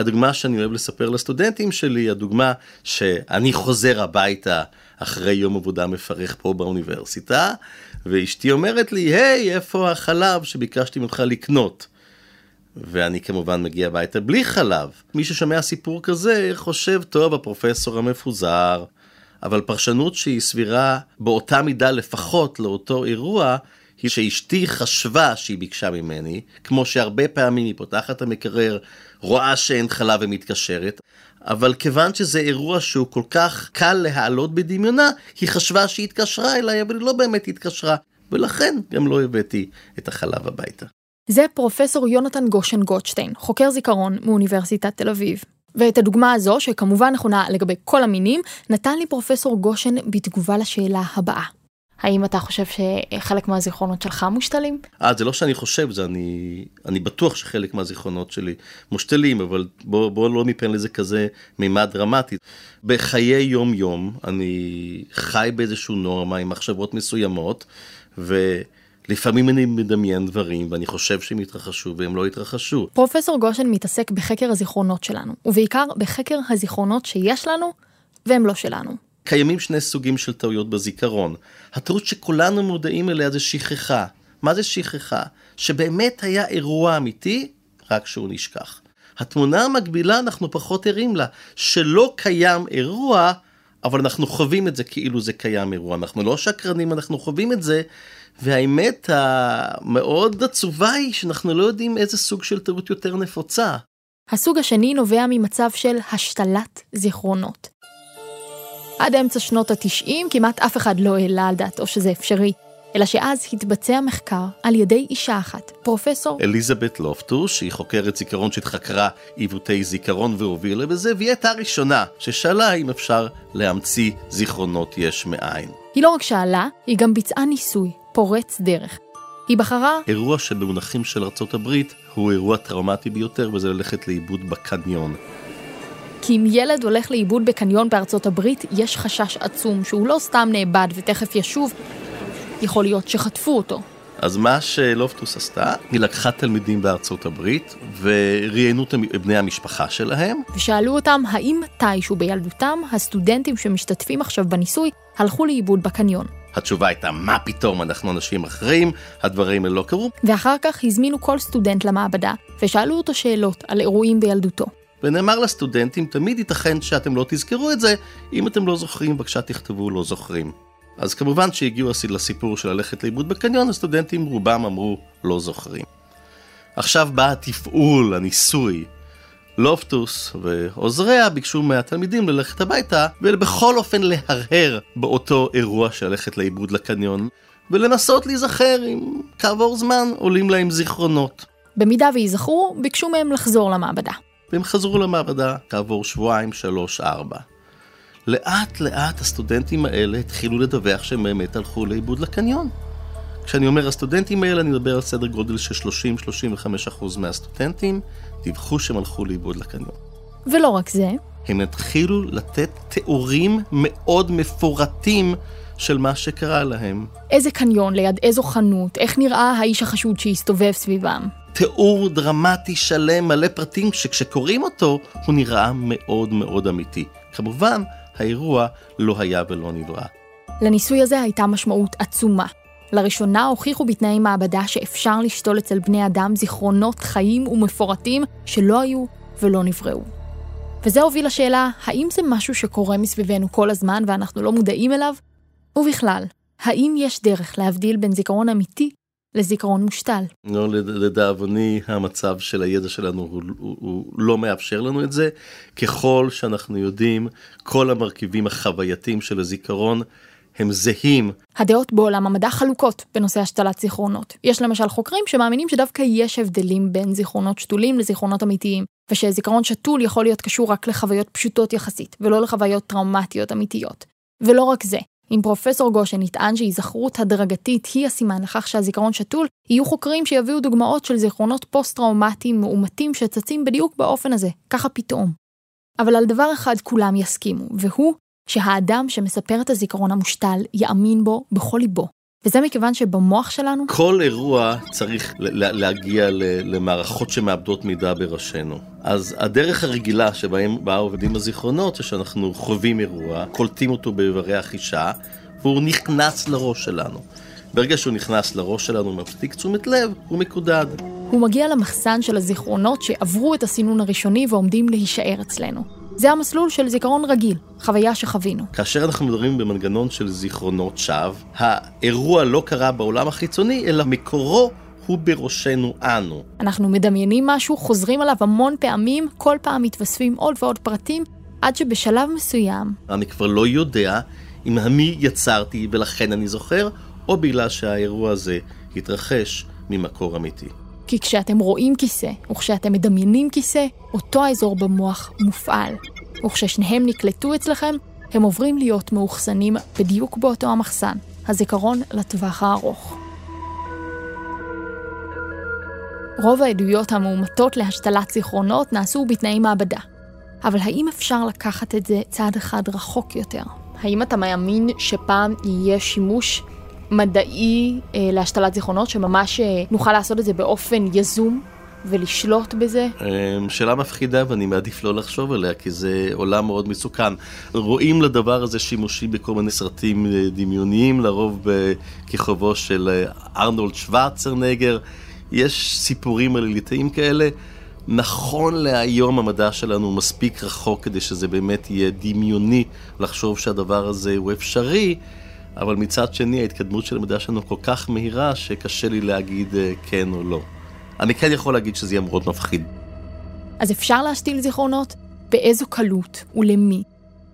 הדוגמה שאני אוהב לספר לסטודנטים שלי, הדוגמה שאני חוזר הביתה אחרי יום עבודה מפרך פה באוניברסיטה, ואשתי אומרת לי, היי, איפה החלב שביקשתי ממך לקנות? ואני כמובן מגיע הביתה בלי חלב. מי ששומע סיפור כזה חושב, טוב, הפרופסור המפוזר, אבל פרשנות שהיא סבירה באותה מידה לפחות לאותו אירוע, היא שאשתי חשבה שהיא ביקשה ממני, כמו שהרבה פעמים היא פותחת את המקרר, רואה שאין חלב ומתקשרת, אבל כיוון שזה אירוע שהוא כל כך קל להעלות בדמיונה, היא חשבה שהיא התקשרה אליי, אבל היא לא באמת התקשרה, ולכן גם לא הבאתי את החלב הביתה. זה פרופסור יונתן גושן גוטשטיין, חוקר זיכרון מאוניברסיטת תל אביב. ואת הדוגמה הזו, שכמובן נכונה לגבי כל המינים, נתן לי פרופסור גושן בתגובה לשאלה הבאה. האם אתה חושב שחלק מהזיכרונות שלך מושתלים? אה, זה לא שאני חושב, זה אני, אני בטוח שחלק מהזיכרונות שלי מושתלים, אבל בוא, בוא לא ניתן לזה כזה מימד דרמטי. בחיי יום-יום אני חי באיזשהו נורמה עם מחשבות מסוימות, ו... לפעמים אני מדמיין דברים ואני חושב שהם יתרחשו והם לא יתרחשו. פרופסור גושן מתעסק בחקר הזיכרונות שלנו, ובעיקר בחקר הזיכרונות שיש לנו והם לא שלנו. קיימים שני סוגים של טעויות בזיכרון. הטעות שכולנו מודעים אליה זה שכחה. מה זה שכחה? שבאמת היה אירוע אמיתי, רק שהוא נשכח. התמונה המקבילה, אנחנו פחות ערים לה, שלא קיים אירוע, אבל אנחנו חווים את זה כאילו זה קיים אירוע. אנחנו לא שקרנים, אנחנו חווים את זה, והאמת המאוד עצובה היא שאנחנו לא יודעים איזה סוג של טעות יותר נפוצה. הסוג השני נובע ממצב של השתלת זיכרונות. עד אמצע שנות ה-90 כמעט אף אחד לא העלה על דעתו שזה אפשרי, אלא שאז התבצע מחקר על ידי אישה אחת, פרופסור אליזבת לופטוש, שהיא חוקרת זיכרון שהתחקרה עיוותי זיכרון והובילה בזה, והיא הייתה הראשונה ששאלה אם אפשר להמציא זיכרונות יש מאין. היא לא רק שאלה, היא גם ביצעה ניסוי, פורץ דרך. היא בחרה... אירוע שבמונחים של ארצות הברית הוא אירוע טראומטי ביותר, וזה ללכת לאיבוד בקניון. כי אם ילד הולך לאיבוד בקניון בארצות הברית, יש חשש עצום שהוא לא סתם נאבד ותכף ישוב, יכול להיות שחטפו אותו. אז מה שלופטוס עשתה, היא לקחה תלמידים בארצות הברית וראיינו את בני המשפחה שלהם. ושאלו אותם האם מתישהו בילדותם הסטודנטים שמשתתפים עכשיו בניסוי הלכו לאיבוד בקניון. התשובה הייתה, מה פתאום, אנחנו אנשים אחרים, הדברים האלה לא קרו. ואחר כך הזמינו כל סטודנט למעבדה, ושאלו אותו שאלות על אירועים בילדותו. ונאמר לסטודנטים, תמיד ייתכן שאתם לא תזכרו את זה, אם אתם לא זוכרים, בבקשה תכתבו לא זוכרים. אז כמובן שהגיעו לסיפור של ללכת לאיבוד בקניון, הסטודנטים רובם אמרו לא זוכרים. עכשיו בא התפעול, הניסוי. לופטוס ועוזריה ביקשו מהתלמידים ללכת הביתה ובכל אופן להרהר באותו אירוע של ללכת לאיבוד לקניון ולנסות להיזכר אם כעבור זמן עולים להם זיכרונות. במידה וייזכרו, ביקשו מהם לחזור למעבדה. והם חזרו למעבדה כעבור שבועיים, שלוש, ארבע. לאט לאט הסטודנטים האלה התחילו לדווח שהם באמת הלכו לאיבוד לקניון. כשאני אומר הסטודנטים האלה, אני מדבר על סדר גודל של 30-35% מהסטודנטים דיווחו שהם הלכו לאיבוד לקניון. ולא רק זה. הם התחילו לתת תיאורים מאוד מפורטים של מה שקרה להם. איזה קניון, ליד איזו חנות, איך נראה האיש החשוד שהסתובב סביבם. תיאור דרמטי שלם, מלא פרטים, שכשקוראים אותו, הוא נראה מאוד מאוד אמיתי. כמובן, האירוע לא היה ולא נברא. לניסוי הזה הייתה משמעות עצומה. לראשונה הוכיחו בתנאי מעבדה שאפשר לשתול אצל בני אדם זיכרונות חיים ומפורטים שלא היו ולא נבראו. וזה הוביל לשאלה, האם זה משהו שקורה מסביבנו כל הזמן ואנחנו לא מודעים אליו? ובכלל, האם יש דרך להבדיל בין זיכרון אמיתי לזיכרון מושתל? לא, לדאבוני, המצב של הידע שלנו הוא, הוא, הוא לא מאפשר לנו את זה. ככל שאנחנו יודעים, כל המרכיבים החווייתיים של הזיכרון הם זהים. הדעות בעולם המדע חלוקות בנושא השתלת זיכרונות. יש למשל חוקרים שמאמינים שדווקא יש הבדלים בין זיכרונות שתולים לזיכרונות אמיתיים, ושזיכרון שתול יכול להיות קשור רק לחוויות פשוטות יחסית, ולא לחוויות טראומטיות אמיתיות. ולא רק זה, אם פרופסור גושן יטען שהיזכרות הדרגתית היא הסימן לכך שהזיכרון שתול, יהיו חוקרים שיביאו דוגמאות של זיכרונות פוסט-טראומטיים מאומתים שצצים בדיוק באופן הזה, ככה פתאום. אבל על דבר אחד כולם יסכימו, והוא שהאדם שמספר את הזיכרון המושתל יאמין בו בכל ליבו. וזה מכיוון שבמוח שלנו... כל אירוע צריך להגיע למערכות שמאבדות מידע בראשינו. אז הדרך הרגילה שבהם באו עובדים הזיכרונות זה שאנחנו חווים אירוע, קולטים אותו באיברי החישה, והוא נכנס לראש שלנו. ברגע שהוא נכנס לראש שלנו מפסיק תשומת לב, הוא מקודד. הוא מגיע למחסן של הזיכרונות שעברו את הסינון הראשוני ועומדים להישאר אצלנו. זה המסלול של זיכרון רגיל, חוויה שחווינו. כאשר אנחנו מדברים במנגנון של זיכרונות שווא, האירוע לא קרה בעולם החיצוני, אלא מקורו הוא בראשנו אנו. אנחנו מדמיינים משהו, חוזרים עליו המון פעמים, כל פעם מתווספים עוד ועוד פרטים, עד שבשלב מסוים... אני כבר לא יודע אם המי יצרתי ולכן אני זוכר, או בגלל שהאירוע הזה התרחש ממקור אמיתי. כי כשאתם רואים כיסא, וכשאתם מדמיינים כיסא, אותו האזור במוח מופעל. וכששניהם נקלטו אצלכם, הם עוברים להיות מאוחסנים בדיוק באותו המחסן, הזיכרון לטווח הארוך. רוב העדויות המאומתות להשתלת זיכרונות נעשו בתנאי מעבדה. אבל האם אפשר לקחת את זה צעד אחד רחוק יותר? האם אתה מאמין שפעם יהיה שימוש מדעי אה, להשתלת זיכרונות, שממש אה, נוכל לעשות את זה באופן יזום ולשלוט בזה? אמ, שאלה מפחידה ואני מעדיף לא לחשוב עליה כי זה עולם מאוד מסוכן. רואים לדבר הזה שימושי בכל מיני סרטים אה, דמיוניים, לרוב בכיכובו של אה, ארנולד שוורצרנגר. יש סיפורים עלילתיים כאלה. נכון להיום המדע שלנו מספיק רחוק כדי שזה באמת יהיה דמיוני לחשוב שהדבר הזה הוא אפשרי, אבל מצד שני ההתקדמות של המדע שלנו כל כך מהירה שקשה לי להגיד אה, כן או לא. אני כן יכול להגיד שזה יהיה מאוד מפחיד. אז אפשר להשתיל זיכרונות? באיזו קלות ולמי?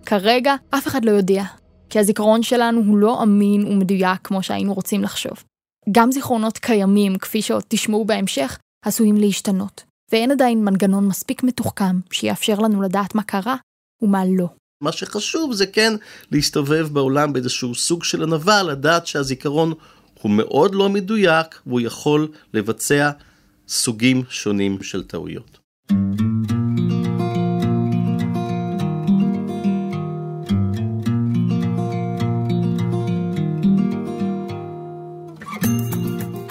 כרגע אף אחד לא יודע, כי הזיכרון שלנו הוא לא אמין ומדויק כמו שהיינו רוצים לחשוב. גם זיכרונות קיימים, כפי שעוד תשמעו בהמשך, עשויים להשתנות, ואין עדיין מנגנון מספיק מתוחכם שיאפשר לנו לדעת מה קרה ומה לא. מה שחשוב זה כן להסתובב בעולם באיזשהו סוג של ענווה, לדעת שהזיכרון הוא מאוד לא מדויק והוא יכול לבצע סוגים שונים של טעויות.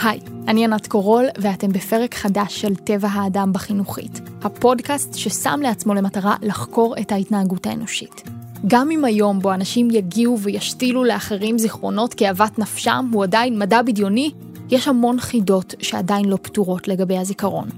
היי, אני ענת קורול, ואתם בפרק חדש של טבע האדם בחינוכית, הפודקאסט ששם לעצמו למטרה לחקור את ההתנהגות האנושית. גם אם היום בו אנשים יגיעו וישתילו לאחרים זיכרונות כאוות נפשם הוא עדיין מדע בדיוני, יש המון חידות שעדיין לא פתורות לגבי הזיכרון.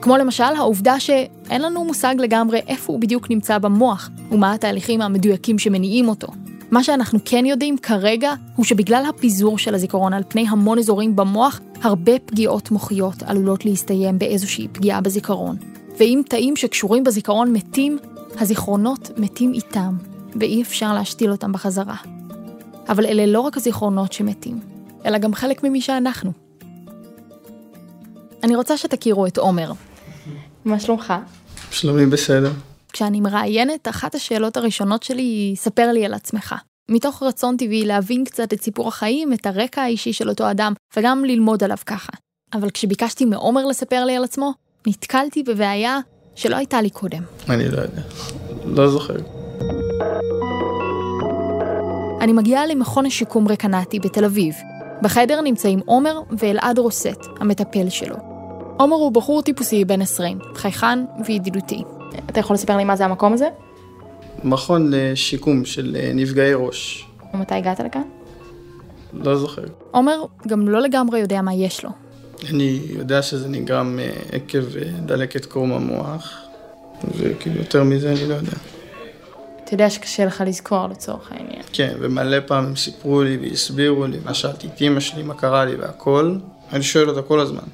כמו למשל העובדה שאין לנו מושג לגמרי איפה הוא בדיוק נמצא במוח, ומה התהליכים המדויקים שמניעים אותו. מה שאנחנו כן יודעים כרגע, הוא שבגלל הפיזור של הזיכרון על פני המון אזורים במוח, הרבה פגיעות מוחיות עלולות להסתיים באיזושהי פגיעה בזיכרון. ואם תאים שקשורים בזיכרון מתים, הזיכרונות מתים איתם, ואי אפשר להשתיל אותם בחזרה. אבל אלה לא רק הזיכרונות שמתים, אלא גם חלק ממי שאנחנו. אני רוצה שתכירו את עומר. מה שלומך? שלומי בסדר. כשאני מראיינת, אחת השאלות הראשונות שלי היא, ספר לי על עצמך. מתוך רצון טבעי להבין קצת את סיפור החיים, את הרקע האישי של אותו אדם, וגם ללמוד עליו ככה. אבל כשביקשתי מעומר לספר לי על עצמו, נתקלתי בבעיה שלא הייתה לי קודם. אני לא יודע. לא זוכר. אני מגיעה למכון השיקום רקנטי בתל אביב. בחדר נמצאים עומר ואלעד רוסט, המטפל שלו. עומר הוא בחור טיפוסי בן 20, חייכן וידידותי. אתה יכול לספר לי מה זה המקום הזה? מכון לשיקום של אה, נפגעי ראש. מתי הגעת לכאן? לא זוכר. עומר גם לא לגמרי יודע מה יש לו. אני יודע שזה נגרם אה, עקב אה, דלקת קרום המוח, וכאילו יותר מזה אני לא יודע. אתה יודע שקשה לך לזכור לצורך העניין. כן, ומלא פעמים סיפרו לי והסבירו לי, מה שאלתי את אימא שלי, מה קרה לי והכל, אני שואל אותה כל הזמן.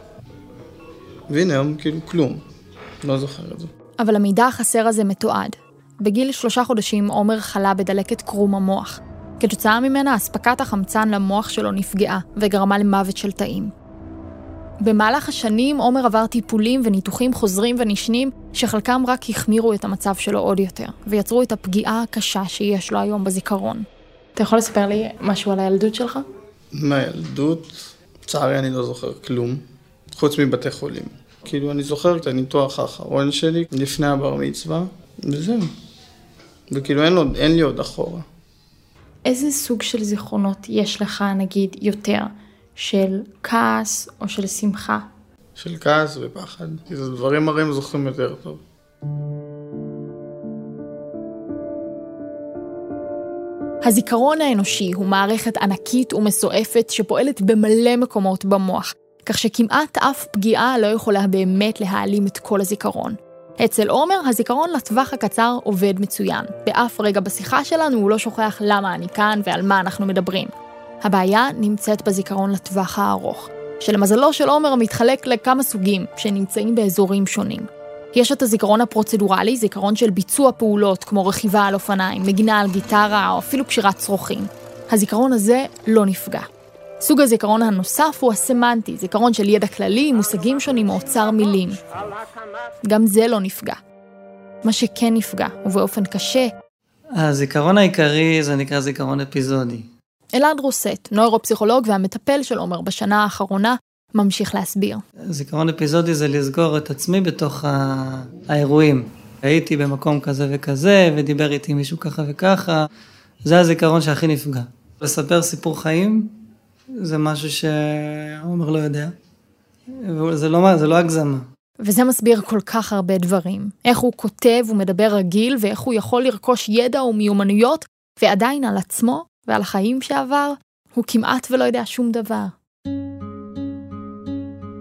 והנה היום כאילו כלום, לא זוכר את זה. אבל המידע החסר הזה מתועד. בגיל שלושה חודשים עומר חלה בדלקת קרום המוח. כתוצאה ממנה אספקת החמצן למוח שלו נפגעה וגרמה למוות של תאים. במהלך השנים עומר עבר טיפולים וניתוחים חוזרים ונשנים, שחלקם רק החמירו את המצב שלו עוד יותר, ויצרו את הפגיעה הקשה שיש לו היום בזיכרון. אתה יכול לספר לי משהו על הילדות שלך? מהילדות, לצערי אני לא זוכר כלום, חוץ מבתי חולים. כאילו, אני זוכר את הניתוח האחרון שלי לפני הבר מצווה, וזהו. וכאילו, אין, עוד, אין לי עוד אחורה. איזה סוג של זיכרונות יש לך, נגיד, יותר? של כעס או של שמחה? של כעס ופחד, כי זה דברים מרים זוכרים יותר טוב. הזיכרון האנושי הוא מערכת ענקית ומסועפת שפועלת במלא מקומות במוח, כך שכמעט אף פגיעה לא יכולה באמת להעלים את כל הזיכרון. אצל עומר, הזיכרון לטווח הקצר עובד מצוין. באף רגע בשיחה שלנו הוא לא שוכח למה אני כאן ועל מה אנחנו מדברים. הבעיה נמצאת בזיכרון לטווח הארוך, שלמזלו של עומר מתחלק לכמה סוגים, שנמצאים באזורים שונים. יש את הזיכרון הפרוצדורלי, זיכרון של ביצוע פעולות כמו רכיבה על אופניים, מגינה על גיטרה או אפילו קשירת צרוכים. הזיכרון הזה לא נפגע. סוג הזיכרון הנוסף הוא הסמנטי, זיכרון של ידע כללי, מושגים שונים או אוצר מילים. גם זה לא נפגע. מה שכן נפגע, ובאופן קשה, הזיכרון העיקרי זה נקרא זיכרון אפיזודי. אלעד רוסט, נוירופסיכולוג והמטפל של עומר בשנה האחרונה, ממשיך להסביר. זיכרון אפיזודי זה לסגור את עצמי בתוך ה... האירועים. הייתי במקום כזה וכזה, ודיבר איתי מישהו ככה וככה, זה הזיכרון שהכי נפגע. לספר סיפור חיים, זה משהו שעומר לא יודע. זה לא, זה לא הגזמה. וזה מסביר כל כך הרבה דברים. איך הוא כותב ומדבר רגיל, ואיך הוא יכול לרכוש ידע ומיומנויות, ועדיין על עצמו ועל החיים שעבר, הוא כמעט ולא יודע שום דבר.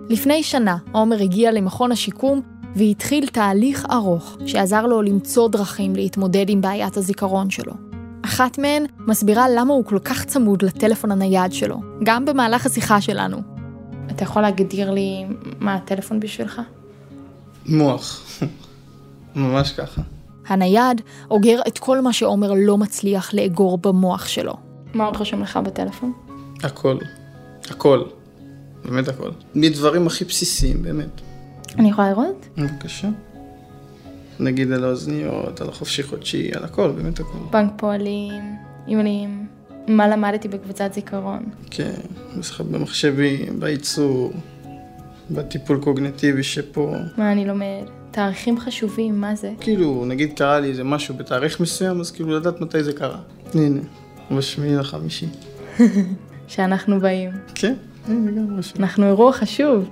לפני שנה, עומר הגיע למכון השיקום והתחיל תהליך ארוך שעזר לו למצוא דרכים להתמודד עם בעיית הזיכרון שלו. אחת מהן מסבירה למה הוא כל כך צמוד לטלפון הנייד שלו, גם במהלך השיחה שלנו. אתה יכול להגדיר לי מה הטלפון בשבילך? מוח. ממש ככה. הנייד אוגר את כל מה שעומר לא מצליח לאגור במוח שלו. מה עוד רשום לך בטלפון? הכל. הכל. באמת הכל. מדברים הכי בסיסיים, באמת. אני יכולה לראות? בבקשה. נגיד על האוזניות, על החופשי חודשי, על הכל, באמת הכל. בנק פועלים, אימונים, מה למדתי בקבוצת זיכרון. כן, משחק במחשבים, בייצור, בטיפול קוגנטיבי שפה. מה אני לומד? תאריכים חשובים, מה זה? כאילו, נגיד קרה לי איזה משהו בתאריך מסוים, אז כאילו לדעת מתי זה קרה. הנה, בשמיעי לחמישי. שאנחנו באים. כן, הנה גם רשם. אנחנו אירוע חשוב.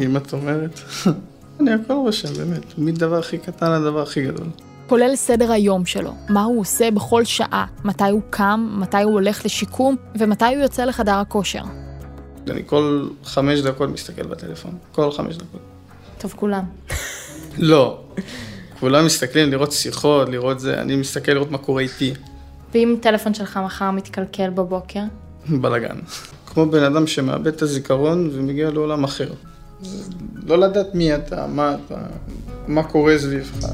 אם את אומרת. אני הכל רושם, באמת. מדבר הכי קטן לדבר הכי גדול. כולל סדר היום שלו, מה הוא עושה בכל שעה, מתי הוא קם, מתי הוא הולך לשיקום, ומתי הוא יוצא לחדר הכושר. אני כל חמש דקות מסתכל בטלפון. כל חמש דקות. טוב, כולם. לא. כולם מסתכלים לראות שיחות, לראות זה, אני מסתכל לראות מה קורה איתי. ואם טלפון שלך מחר מתקלקל בבוקר? בלאגן. כמו בן אדם שמאבד את הזיכרון ומגיע לעולם אחר. לא לדעת מי אתה, מה אתה, מה קורה סביבך.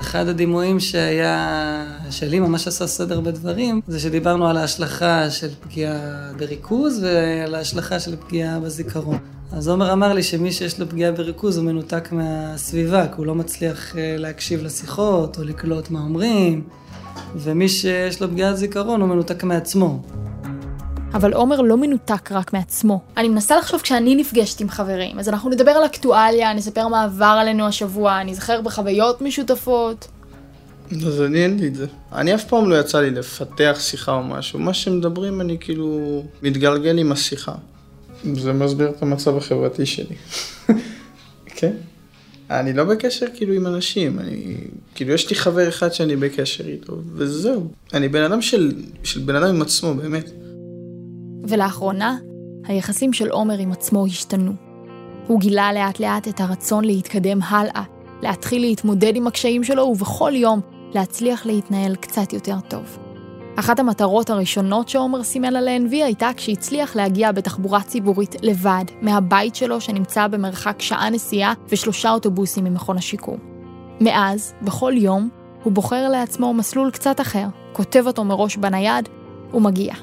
אחד הדימויים שהיה, שלי ממש עשה סדר בדברים, זה שדיברנו על ההשלכה של פגיעה בריכוז ועל ההשלכה של פגיעה בזיכרון. אז עומר אמר לי שמי שיש לו פגיעה בריכוז הוא מנותק מהסביבה, כי הוא לא מצליח אה, להקשיב לשיחות או לקלוט מה אומרים, ומי שיש לו פגיעת זיכרון הוא מנותק מעצמו. אבל עומר לא מנותק רק מעצמו. אני מנסה לחשוב כשאני נפגשת עם חברים, אז אנחנו נדבר על אקטואליה, נספר מה עבר עלינו השבוע, נזכר בחוויות משותפות. אז אני אין לי את זה. אני אף פעם לא יצא לי לפתח שיחה או משהו. מה שמדברים אני כאילו מתגלגל עם השיחה. זה מסביר את המצב החברתי שלי. כן. אני לא בקשר כאילו עם אנשים, אני... כאילו יש לי חבר אחד שאני בקשר איתו, וזהו. אני בן אדם של, של בן אדם עם עצמו, באמת. ולאחרונה, היחסים של עומר עם עצמו השתנו. הוא גילה לאט לאט את הרצון להתקדם הלאה, להתחיל להתמודד עם הקשיים שלו ובכל יום להצליח להתנהל קצת יותר טוב. אחת המטרות הראשונות שעומר סימן על ה-NV הייתה כשהצליח להגיע בתחבורה ציבורית לבד, מהבית שלו שנמצא במרחק שעה נסיעה ושלושה אוטובוסים ממכון השיקום. מאז, בכל יום, הוא בוחר לעצמו מסלול קצת אחר, כותב אותו מראש בנייד, ומגיע.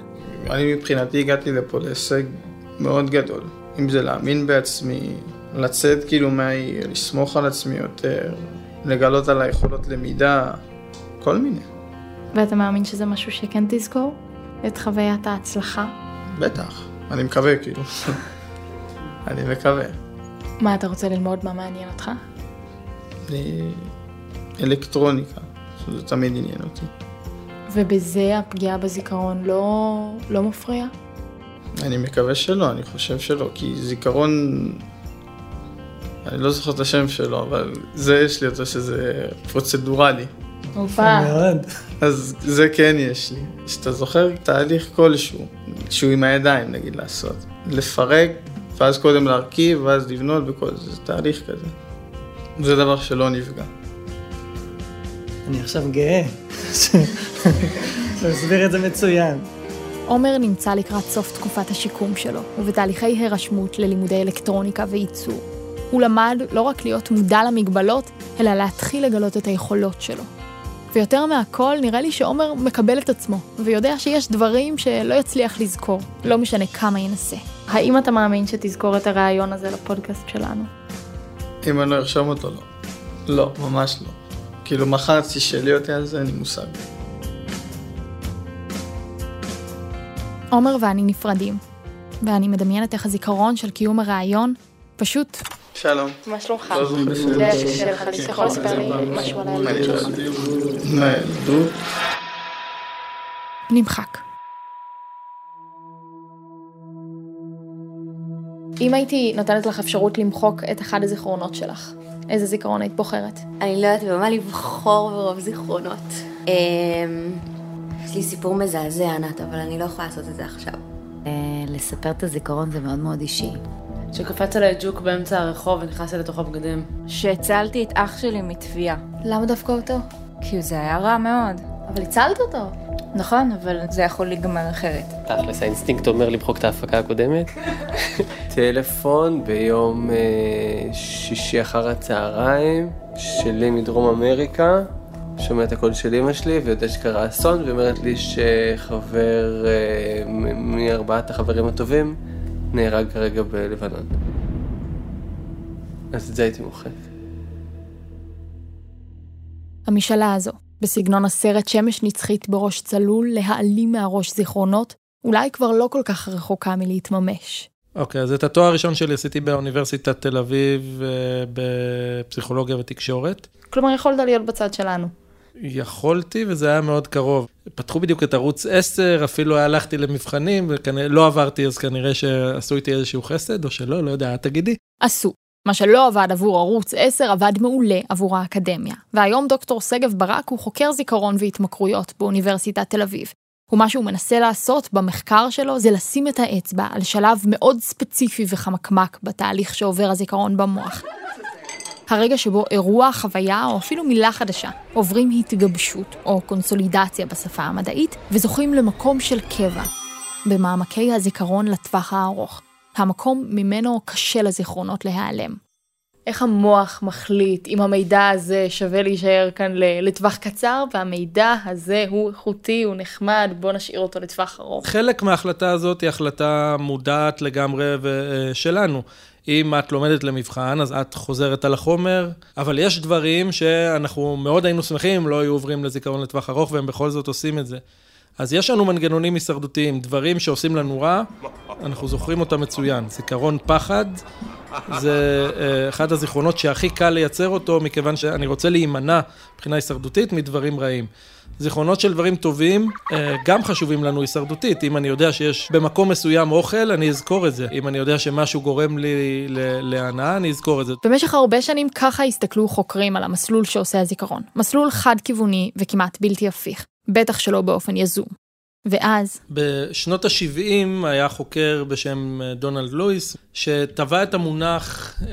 אני מבחינתי הגעתי לפה להישג מאוד גדול. אם זה להאמין בעצמי, לצאת כאילו מהעיר, לסמוך על עצמי יותר, לגלות על היכולות למידה, כל מיני. ואתה מאמין שזה משהו שכן תזכור? את חוויית ההצלחה? בטח, אני מקווה כאילו. אני מקווה. מה אתה רוצה ללמוד? מה מעניין אותך? אני... אלקטרוניקה, זה תמיד עניין אותי. ובזה הפגיעה בזיכרון לא, לא מפריע? אני מקווה שלא, אני חושב שלא, כי זיכרון... אני לא זוכר את השם שלו, אבל זה יש לי אותו שזה פרוצדורלי. הופה. מאוד. אז זה כן יש לי. שאתה זוכר תהליך כלשהו, שהוא עם הידיים נגיד לעשות. לפרק, ואז קודם להרכיב, ואז לבנות וכל זה, זה תהליך כזה. זה דבר שלא נפגע. אני עכשיו גאה. אתה מסביר את זה מצוין. עומר נמצא לקראת סוף תקופת השיקום שלו, ובתהליכי הירשמות ללימודי אלקטרוניקה וייצור. הוא למד לא רק להיות מודע למגבלות, אלא להתחיל לגלות את היכולות שלו. ויותר מהכל, נראה לי שעומר מקבל את עצמו, ויודע שיש דברים שלא יצליח לזכור, לא משנה כמה ינסה. האם אתה מאמין שתזכור את הרעיון הזה לפודקאסט שלנו? אם אני לא ארשום אותו, לא. לא, ממש לא. כאילו, מחר תשאלי אותי על זה, אין לי מושג. עומר ואני נפרדים, ואני מדמיינת איך הזיכרון של קיום הרעיון פשוט... שלום. מה שלומך? בסדר. אתה יכול לספר לי משהו על הילדות שלך? נמחק. אם הייתי נותנת לך אפשרות למחוק את אחד הזיכרונות שלך, איזה זיכרון היית בוחרת? אני לא יודעת במה לבחור ברוב זיכרונות. אמ, יש לי סיפור מזעזע, ענת, אבל אני לא יכולה לעשות את זה עכשיו. אה, לספר את הזיכרון זה מאוד מאוד אישי. שקפץ עליי ג'וק באמצע הרחוב ונכנס לי לתוך הבגדים. שהצלתי את אח שלי מתביעה, למה דווקא אותו? כי זה היה רע מאוד. אבל הצלת אותו. נכון, אבל זה יכול להיגמר אחרת. תכלס, האינסטינקט אומר למחוק את ההפקה הקודמת. טלפון ביום אה, שישי אחר הצהריים, שלי מדרום אמריקה, שומע את הקול של אמא שלי ויודע שקרה אסון, והיא אומרת לי שחבר אה, מארבעת החברים הטובים נהרג כרגע בלבנון. אז את זה הייתי מוחק. המשאלה הזו, בסגנון הסרט שמש נצחית בראש צלול, להעלים מהראש זיכרונות, אולי כבר לא כל כך רחוקה מלהתממש. אוקיי, אז את התואר הראשון שלי עשיתי באוניברסיטת תל אביב אה, בפסיכולוגיה ותקשורת. כלומר, יכולת להיות בצד שלנו. יכולתי וזה היה מאוד קרוב. פתחו בדיוק את ערוץ 10, אפילו הלכתי למבחנים, וכנראה לא עברתי, אז כנראה שעשו איתי איזשהו חסד, או שלא, לא יודע, תגידי. עשו. מה שלא עבד עבור ערוץ 10 עבד מעולה עבור האקדמיה. והיום דוקטור שגב ברק הוא חוקר זיכרון והתמכרויות באוניברסיטת תל אביב. ומה שהוא מנסה לעשות במחקר שלו זה לשים את האצבע על שלב מאוד ספציפי וחמקמק בתהליך שעובר הזיכרון במוח. הרגע שבו אירוע, חוויה או אפילו מילה חדשה עוברים התגבשות או קונסולידציה בשפה המדעית וזוכים למקום של קבע במעמקי הזיכרון לטווח הארוך. המקום ממנו קשה לזיכרונות להיעלם. איך המוח מחליט אם המידע הזה שווה להישאר כאן ל- לטווח קצר והמידע הזה הוא איכותי, הוא נחמד, בוא נשאיר אותו לטווח ארוך. חלק מההחלטה הזאת היא החלטה מודעת לגמרי אה, שלנו. אם את לומדת למבחן, אז את חוזרת על החומר, אבל יש דברים שאנחנו מאוד היינו שמחים אם לא היו עוברים לזיכרון לטווח ארוך, והם בכל זאת עושים את זה. אז יש לנו מנגנונים הישרדותיים, דברים שעושים לנו רע, אנחנו זוכרים אותם מצוין. זיכרון פחד, זה אה, אחד הזיכרונות שהכי קל לייצר אותו, מכיוון שאני רוצה להימנע מבחינה הישרדותית מדברים רעים. זיכרונות של דברים טובים אה, גם חשובים לנו הישרדותית. אם אני יודע שיש במקום מסוים אוכל, אני אזכור את זה. אם אני יודע שמשהו גורם לי להנאה, אני אזכור את זה. במשך הרבה שנים ככה הסתכלו חוקרים על המסלול שעושה הזיכרון. מסלול חד-כיווני וכמעט בלתי הפיך. בטח שלא באופן יזום. ואז, בשנות ה-70 היה חוקר בשם אה, דונלד לואיס, שטבע את המונח אה,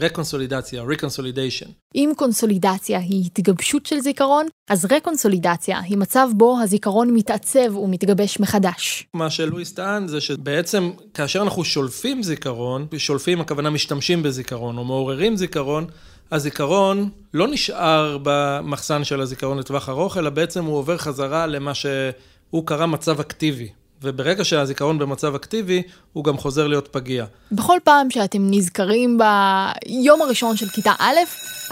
רקונסולידציה, רקונסולידיישן. אם קונסולידציה היא התגבשות של זיכרון, אז רקונסולידציה היא מצב בו הזיכרון מתעצב ומתגבש מחדש. מה שלואיס טען זה שבעצם כאשר אנחנו שולפים זיכרון, שולפים הכוונה משתמשים בזיכרון או מעוררים זיכרון, הזיכרון לא נשאר במחסן של הזיכרון לטווח ארוך, אלא בעצם הוא עובר חזרה למה שהוא קרא מצב אקטיבי. וברגע שהזיכרון במצב אקטיבי, הוא גם חוזר להיות פגיע. בכל פעם שאתם נזכרים ביום הראשון של כיתה א',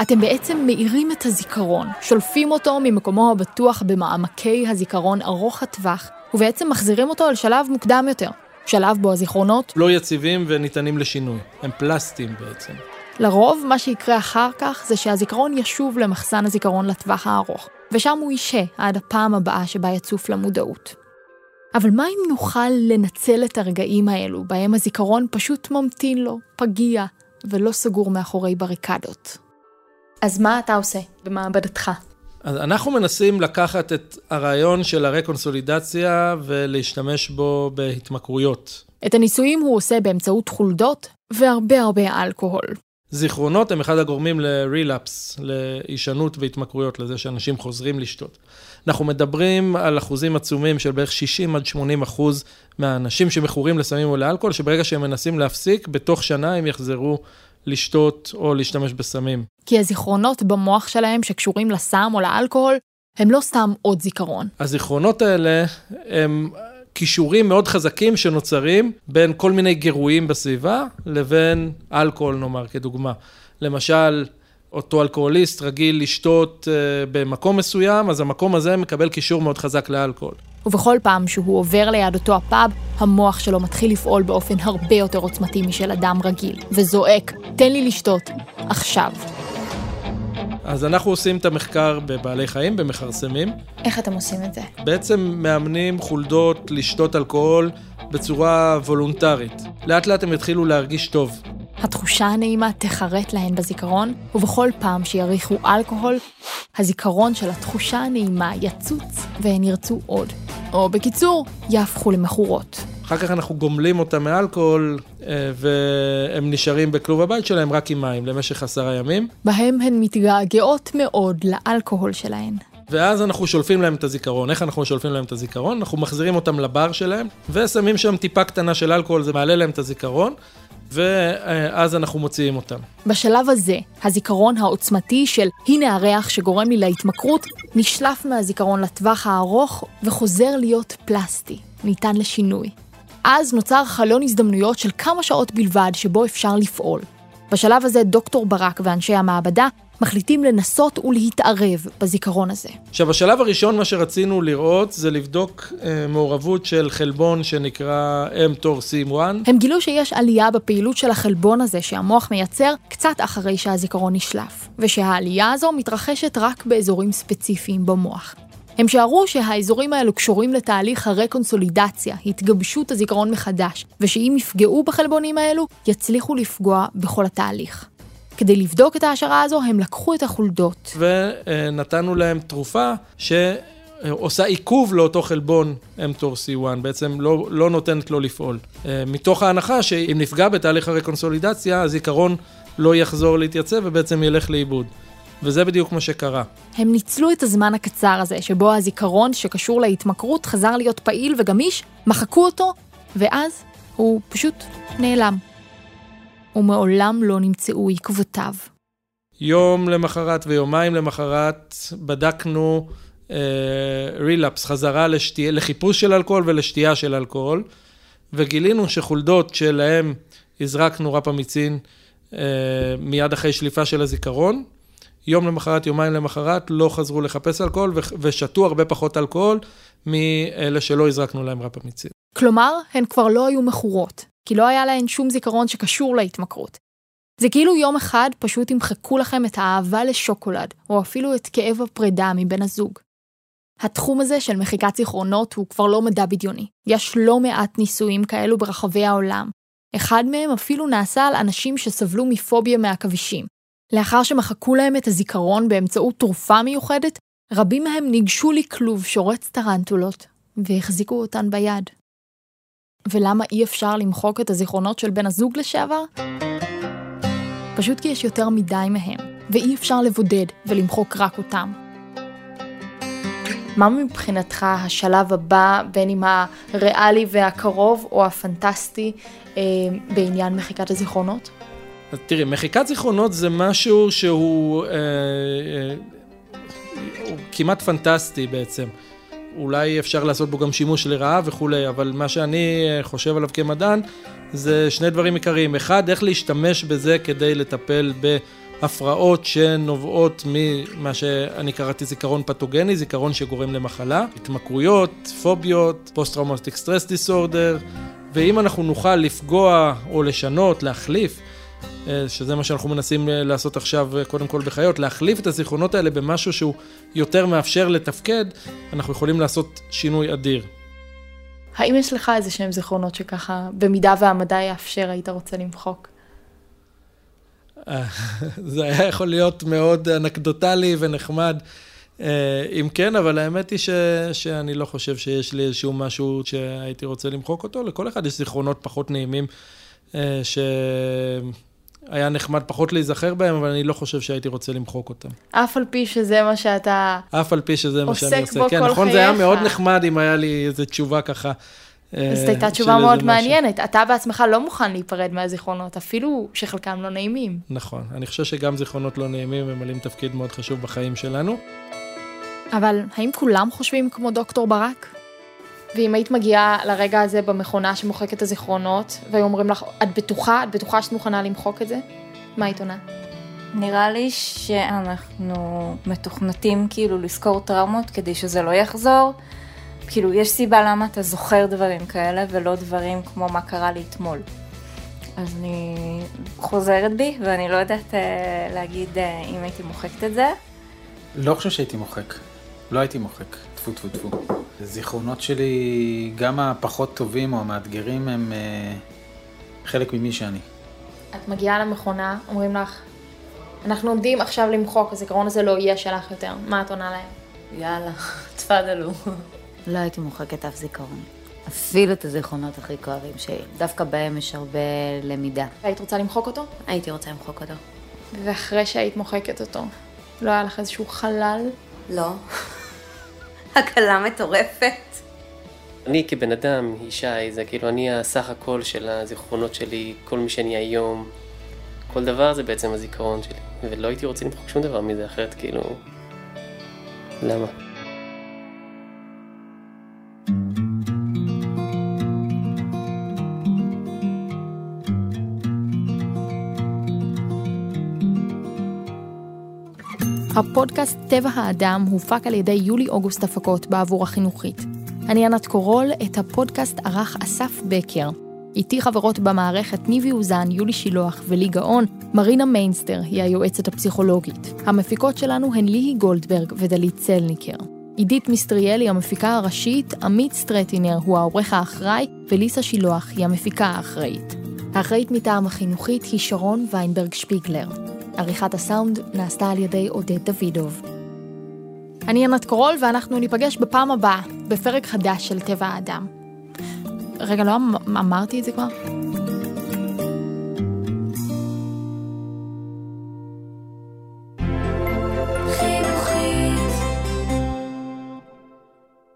אתם בעצם מאירים את הזיכרון, שולפים אותו ממקומו הבטוח במעמקי הזיכרון ארוך הטווח, ובעצם מחזירים אותו לשלב מוקדם יותר, שלב בו הזיכרונות, לא יציבים וניתנים לשינוי. הם פלסטיים בעצם. לרוב מה שיקרה אחר כך זה שהזיכרון ישוב למחסן הזיכרון לטווח הארוך, ושם הוא יישה עד הפעם הבאה שבה יצוף למודעות. אבל מה אם נוכל לנצל את הרגעים האלו, בהם הזיכרון פשוט ממתין לו, פגיע, ולא סגור מאחורי בריקדות? אז מה אתה עושה במעבדתך? אז אנחנו מנסים לקחת את הרעיון של הרקונסולידציה ולהשתמש בו בהתמכרויות. את הניסויים הוא עושה באמצעות חולדות והרבה הרבה אלכוהול. זיכרונות הם אחד הגורמים ל-relapse, להישנות והתמכרויות, לזה שאנשים חוזרים לשתות. אנחנו מדברים על אחוזים עצומים של בערך 60 עד 80 אחוז מהאנשים שמכורים לסמים או לאלכוהול, שברגע שהם מנסים להפסיק, בתוך שנה הם יחזרו לשתות או להשתמש בסמים. כי הזיכרונות במוח שלהם שקשורים לסם או לאלכוהול, הם לא סתם עוד זיכרון. הזיכרונות האלה הם כישורים מאוד חזקים שנוצרים בין כל מיני גירויים בסביבה לבין אלכוהול נאמר, כדוגמה. למשל, אותו אלכוהוליסט רגיל לשתות uh, במקום מסוים, אז המקום הזה מקבל קישור מאוד חזק לאלכוהול. ובכל פעם שהוא עובר ליד אותו הפאב, המוח שלו מתחיל לפעול באופן הרבה יותר עוצמתי משל אדם רגיל, וזועק, תן לי לשתות, עכשיו. אז אנחנו עושים את המחקר בבעלי חיים, במכרסמים. איך אתם עושים את זה? בעצם מאמנים חולדות לשתות אלכוהול בצורה וולונטרית. לאט לאט הם יתחילו להרגיש טוב. התחושה הנעימה תחרט להן בזיכרון, ובכל פעם שיריחו אלכוהול, הזיכרון של התחושה הנעימה יצוץ והן ירצו עוד. או בקיצור, יהפכו למכורות. אחר כך אנחנו גומלים אותם מאלכוהול, אה, והם נשארים בכלוב הבית שלהם רק עם מים למשך עשרה ימים. בהם הן מתגעגעות מאוד לאלכוהול שלהן. ואז אנחנו שולפים להם את הזיכרון. איך אנחנו שולפים להם את הזיכרון? אנחנו מחזירים אותם לבר שלהם, ושמים שם טיפה קטנה של אלכוהול, זה מעלה להם את הזיכרון. ואז אנחנו מוציאים אותם. בשלב הזה, הזיכרון העוצמתי של הנה הריח שגורם לי להתמכרות, נשלף מהזיכרון לטווח הארוך וחוזר להיות פלסטי, ניתן לשינוי. אז נוצר חלון הזדמנויות של כמה שעות בלבד שבו אפשר לפעול. בשלב הזה דוקטור ברק ואנשי המעבדה מחליטים לנסות ולהתערב בזיכרון הזה. עכשיו, בשלב הראשון מה שרצינו לראות זה לבדוק אה, מעורבות של חלבון שנקרא mTOR-C1. הם גילו שיש עלייה בפעילות של החלבון הזה שהמוח מייצר קצת אחרי שהזיכרון נשלף, ושהעלייה הזו מתרחשת רק באזורים ספציפיים במוח. הם שערו שהאזורים האלו קשורים לתהליך הרקונסולידציה, התגבשות הזיכרון מחדש, ושאם יפגעו בחלבונים האלו, יצליחו לפגוע בכל התהליך. כדי לבדוק את ההשערה הזו, הם לקחו את החולדות. ונתנו להם תרופה שעושה עיכוב לאותו חלבון mTOR-C1, בעצם לא, לא נותנת לו לפעול. מתוך ההנחה שאם נפגע בתהליך הרקונסולידציה, הזיכרון לא יחזור להתייצב ובעצם ילך לאיבוד. וזה בדיוק מה שקרה. הם ניצלו את הזמן הקצר הזה, שבו הזיכרון שקשור להתמכרות חזר להיות פעיל וגמיש, מחקו אותו, ואז הוא פשוט נעלם. ומעולם לא נמצאו עקבותיו. יום למחרת ויומיים למחרת בדקנו רילאפס, uh, חזרה לשתי... לחיפוש של אלכוהול ולשתייה של אלכוהול, וגילינו שחולדות שלהם הזרקנו רפמיצין uh, מיד אחרי שליפה של הזיכרון, יום למחרת, יומיים למחרת, לא חזרו לחפש אלכוהול ושתו הרבה פחות אלכוהול מאלה שלא הזרקנו להם רפמיצין. כלומר, הן כבר לא היו מכורות, כי לא היה להן שום זיכרון שקשור להתמכרות. זה כאילו יום אחד פשוט ימחקו לכם את האהבה לשוקולד, או אפילו את כאב הפרידה מבן הזוג. התחום הזה של מחיקת זיכרונות הוא כבר לא מדע בדיוני. יש לא מעט ניסויים כאלו ברחבי העולם. אחד מהם אפילו נעשה על אנשים שסבלו מפוביה מעכבישים. לאחר שמחקו להם את הזיכרון באמצעות תרופה מיוחדת, רבים מהם ניגשו לכלוב שורץ טרנטולות, והחזיקו אותן ביד. ולמה אי אפשר למחוק את הזיכרונות של בן הזוג לשעבר? פשוט כי יש יותר מדי מהם, ואי אפשר לבודד ולמחוק רק אותם. מה מבחינתך השלב הבא, בין אם הריאלי והקרוב או הפנטסטי, אה, בעניין מחיקת הזיכרונות? אז תראי, מחיקת זיכרונות זה משהו שהוא אה, אה, הוא כמעט פנטסטי בעצם. אולי אפשר לעשות בו גם שימוש לרעה וכולי, אבל מה שאני אה, חושב עליו כמדען זה שני דברים עיקריים. אחד, איך להשתמש בזה כדי לטפל בהפרעות שנובעות ממה שאני קראתי זיכרון פתוגני, זיכרון שגורם למחלה, התמכרויות, פוביות, post-traumatic stress disorder, ואם אנחנו נוכל לפגוע או לשנות, להחליף, שזה מה שאנחנו מנסים אה, לעשות עכשיו, קודם כל בחיות, להחליף את הזיכרונות האלה במשהו שהוא יותר מאפשר לתפקד, אנחנו יכולים לעשות שינוי אדיר. האם יש לך איזה שהם זיכרונות שככה, במידה והמדע יאפשר, היית רוצה למחוק? זה היה יכול להיות מאוד אנקדוטלי ונחמד. אם כן, אבל האמת היא ש, שאני לא חושב שיש לי איזשהו משהו שהייתי רוצה למחוק אותו. לכל אחד יש זיכרונות פחות נעימים, ש... היה נחמד פחות להיזכר בהם, אבל אני לא חושב שהייתי רוצה למחוק אותם. אף על פי שזה מה שאתה... אף על פי שזה מה שאני עוסק בו כן, נכון, זה היה חייך. מאוד נחמד אם היה לי איזו תשובה ככה. אה, הייתה של תשובה מאוד משהו. מעניינת. אתה בעצמך לא מוכן להיפרד מהזיכרונות, אפילו שחלקם לא נעימים. נכון, אני חושב שגם זיכרונות לא נעימים ממלאים תפקיד מאוד חשוב בחיים שלנו. אבל האם כולם חושבים כמו דוקטור ברק? ואם היית מגיעה לרגע הזה במכונה שמוחקת את הזיכרונות, והיו אומרים לך, את בטוחה, את בטוחה שאת מוכנה למחוק את זה? מה היית עונה? נראה לי שאנחנו מתוכנתים כאילו לזכור טראומות כדי שזה לא יחזור. כאילו, יש סיבה למה אתה זוכר דברים כאלה ולא דברים כמו מה קרה לי אתמול. אז אני חוזרת בי, ואני לא יודעת אה, להגיד אה, אם הייתי מוחקת את זה. לא חושב שהייתי מוחק. לא הייתי מוחק. טפו טפו טפו. הזיכרונות שלי, גם הפחות טובים או המאתגרים, הם אה, חלק ממי שאני. את מגיעה למכונה, אומרים לך, אנחנו עומדים עכשיו למחוק, הזיכרון הזה לא יהיה שלך יותר. מה את עונה להם? יאללה, תפאדלו. לא הייתי מוחקת אף זיכרון. אפילו את הזיכרונות הכי כואבים שלי. דווקא בהם יש הרבה למידה. היית רוצה למחוק אותו? הייתי רוצה למחוק אותו. ואחרי שהיית מוחקת אותו, לא היה לך איזשהו חלל? לא. הקלה מטורפת. אני כבן אדם, ישי, זה כאילו אני הסך הכל של הזיכרונות שלי, כל מי שאני היום, כל דבר זה בעצם הזיכרון שלי, ולא הייתי רוצה למחוק שום דבר מזה, אחרת כאילו... למה? הפודקאסט טבע האדם הופק על ידי יולי-אוגוסט הפקות בעבור החינוכית. אני ענת קורול, את הפודקאסט ערך אסף בקר. איתי חברות במערכת ניבי אוזן, יולי שילוח ולי גאון, מרינה מיינסטר היא היועצת הפסיכולוגית. המפיקות שלנו הן ליהי גולדברג ודלית צלניקר. עידית מיסטריאלי המפיקה הראשית, עמית סטרטינר הוא העורך האחראי, וליסה שילוח היא המפיקה האחראית. האחראית מטעם החינוכית היא שרון ויינברג שפיגלר. עריכת הסאונד נעשתה על ידי עודד דוידוב. אני ענת קורול ואנחנו ניפגש בפעם הבאה, בפרק חדש של טבע האדם. רגע, לא אמ- אמרתי את זה כבר?